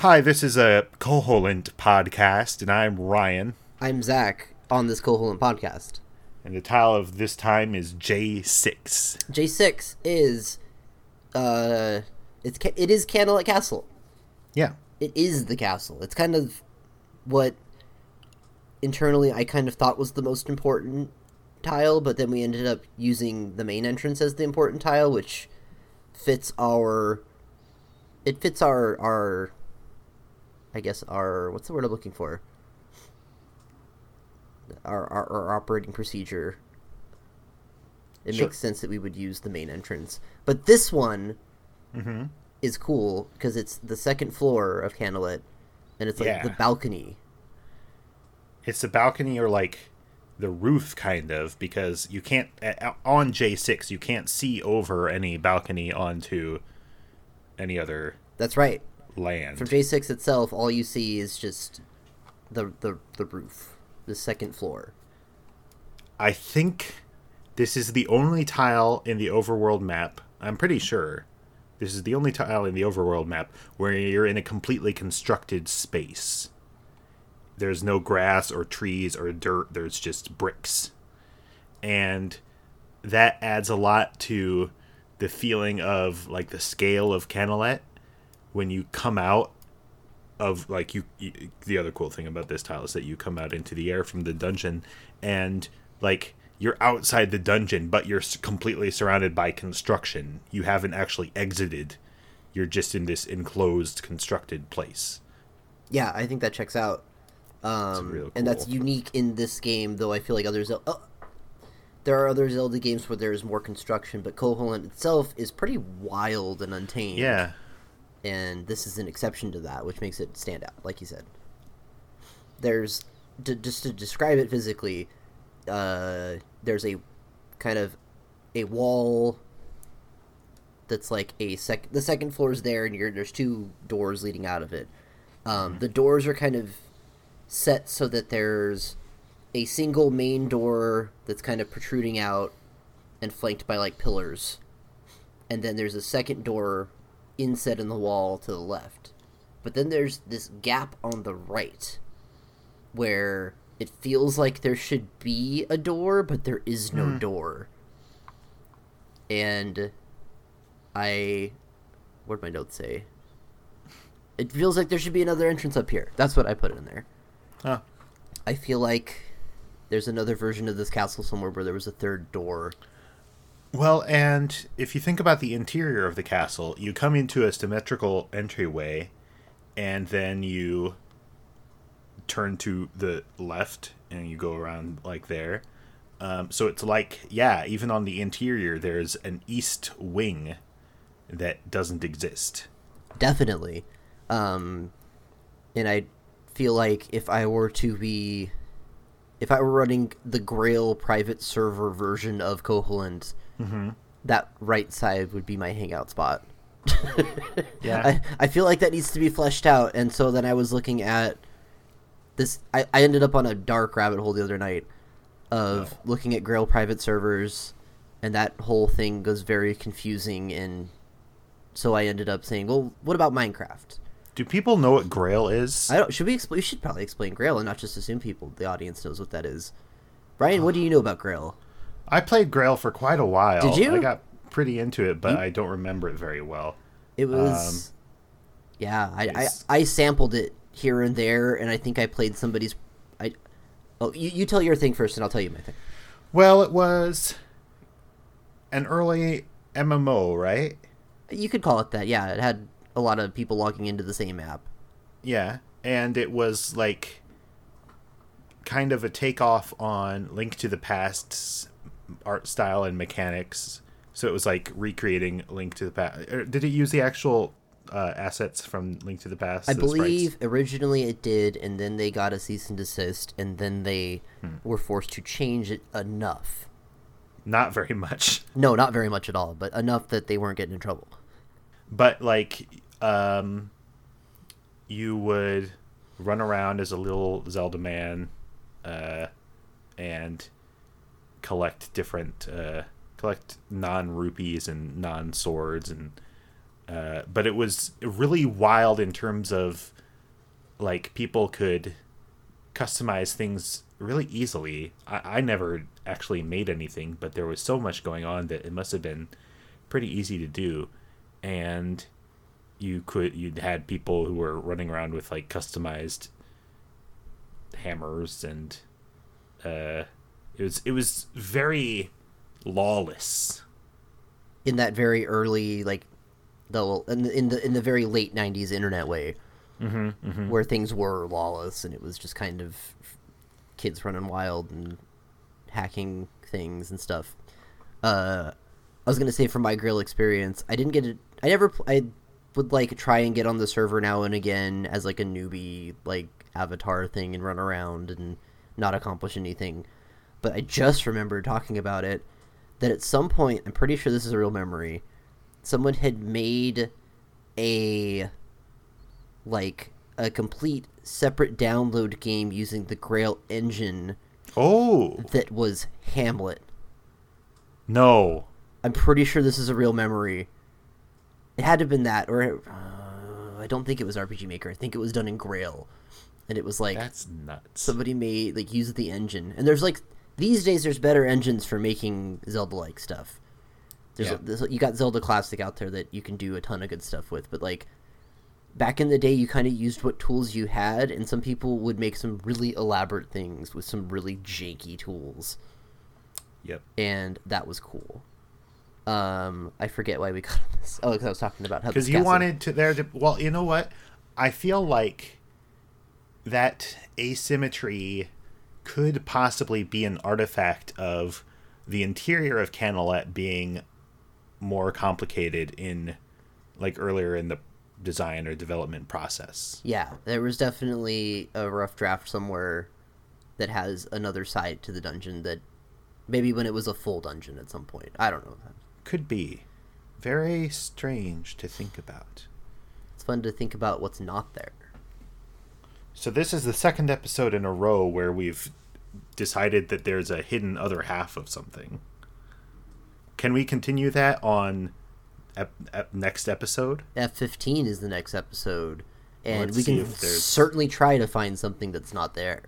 Hi, this is a Koholint podcast, and I'm Ryan. I'm Zach on this Koholint podcast. And the tile of this time is J6. J6 is, uh, it's it is Kanalet Castle. Yeah. It is the castle. It's kind of what internally I kind of thought was the most important tile, but then we ended up using the main entrance as the important tile, which fits our it fits our our I guess our what's the word I'm looking for? Our our, our operating procedure. It Sure. makes sense that we would use the main entrance. But this one Mm-hmm. is cool because it's the second floor of Kanalet and it's like Yeah. the balcony. It's the balcony or like the roof, kind of, because you can't, on J6, you can't see over any balcony onto any other That's right. Land. From J6 itself, all you see is just the the the roof, the second floor. I think this is the only tile in the overworld map. I'm pretty sure this is the only tile in the overworld map where you're in a completely constructed space. There's no grass or trees or dirt, there's just bricks. And that adds a lot to the feeling of like the scale of Kanalet when you come out of like you, you the other cool thing about this tile is that you come out into the air from the dungeon and like you're outside the dungeon but you're completely surrounded by construction. You haven't actually exited. You're just in this enclosed constructed place. Yeah, I think that checks out. Um, real And that's unique in this game, though I feel like others Oh, there are other Zelda games where there is more construction, but Koholint itself is pretty wild and untamed. yeah and this is an exception to that, which makes it stand out, like you said. There's to, just to describe it physically, uh, there's a kind of a wall that's like a sec. The second floor is there, and you're, there's two doors leading out of it. Um, the doors are kind of set so that there's a single main door that's kind of protruding out and flanked by like pillars and then there's a second door inset in the wall to the left. But then there's this gap on the right where it feels like there should be a door, but there is no hmm. door. And I. What did my notes say? It feels like there should be another entrance up here. That's what I put in there. Huh. I feel like there's another version of this castle somewhere where there was a third door. Well, and if you think about the interior of the castle, you come into a symmetrical entryway, and then you turn to the left, and you go around like there. Um, so it's like, yeah, even on the interior, there's an east wing that doesn't exist. definitely um and i feel like if i were to be if i were running the graal private server version of koholint Mm-hmm. that right side would be my hangout spot Yeah. I, I feel like that needs to be fleshed out and so then i was looking at this i, I ended up on a dark rabbit hole the other night of looking at graal private servers and that whole thing goes very confusing and so i ended up saying well what about minecraft Do people know what Graal is? I don't. Should we explain? We should probably explain Graal and not just assume people, the audience knows what that is. Brian, what do you know about Graal? I played Graal for quite a while. Did you? I got pretty into it, but I don't remember it very well. It um, was, yeah. I, I I sampled it here and there, and I think I played somebody's. I. Oh, you, you tell your thing first, and I'll tell you my thing. Well, it was an early MMO, right? You could call it that. Yeah, it had a lot of people logging into the same app. Yeah, and it was like kind of a takeoff on Link to the Past's art style and mechanics. So it was like recreating Link to the Past. Did it use the actual uh, assets from Link to the Past? I the sprites? believe originally it did, and then they got a cease and desist, and then they Hmm. were forced to change it enough. not very much, No, not very much at all, but enough that they weren't getting in trouble. but like um, you would run around as a little Zelda man, uh, and collect different uh, collect non rupees and non swords and Uh, but it was really wild in terms of like people could customize things really easily. I, I never actually made anything, but there was so much going on that it must have been pretty easy to do. And you could you had people who were running around with like customized hammers and uh it was it was very lawless. In that very early like the in the in the, in the very late 90s internet way. Mm-hmm, where things were lawless and it was just kind of kids running wild and hacking things and stuff. Uh i was gonna say from my graal experience i didn't get it i never i would like try and get on the server now and again as like a newbie like avatar thing and run around and not accomplish anything but i just remember talking about it that at some point i'm pretty sure this is a real memory someone had made a like a complete separate download game using the graal engine oh. that was hamlet. No. I'm pretty sure this is a real memory. It had to have been that or uh, i don't think it was rpg maker. I think it was done in graal. And it was like that's nuts. somebody made like use the engine. And there's like these days there's better engines for making zelda like stuff. There's, Yeah. there's you got zelda classic out there that you can do a ton of good stuff with but like back in the day you kind of used what tools you had and some people would make some really elaborate things with some really janky tools. Yep. And that was cool. Um i forget why we got on this. Oh because i was talking about how because you wanted to there to well you know what? I feel like that asymmetry could possibly be an artifact of the interior of Kanalet being more complicated in like earlier in the design or development process. Yeah, there was definitely a rough draft somewhere that has another side to the dungeon that maybe when it was a full dungeon at some point. I don't know. Could be very strange to think about. It's fun to think about what's not there. So this is the second episode in a row where we've decided that there's a hidden other half of something. Can we continue that on ep- ep- next episode? F15 is the next episode, and Let's we can certainly try to find something that's not there.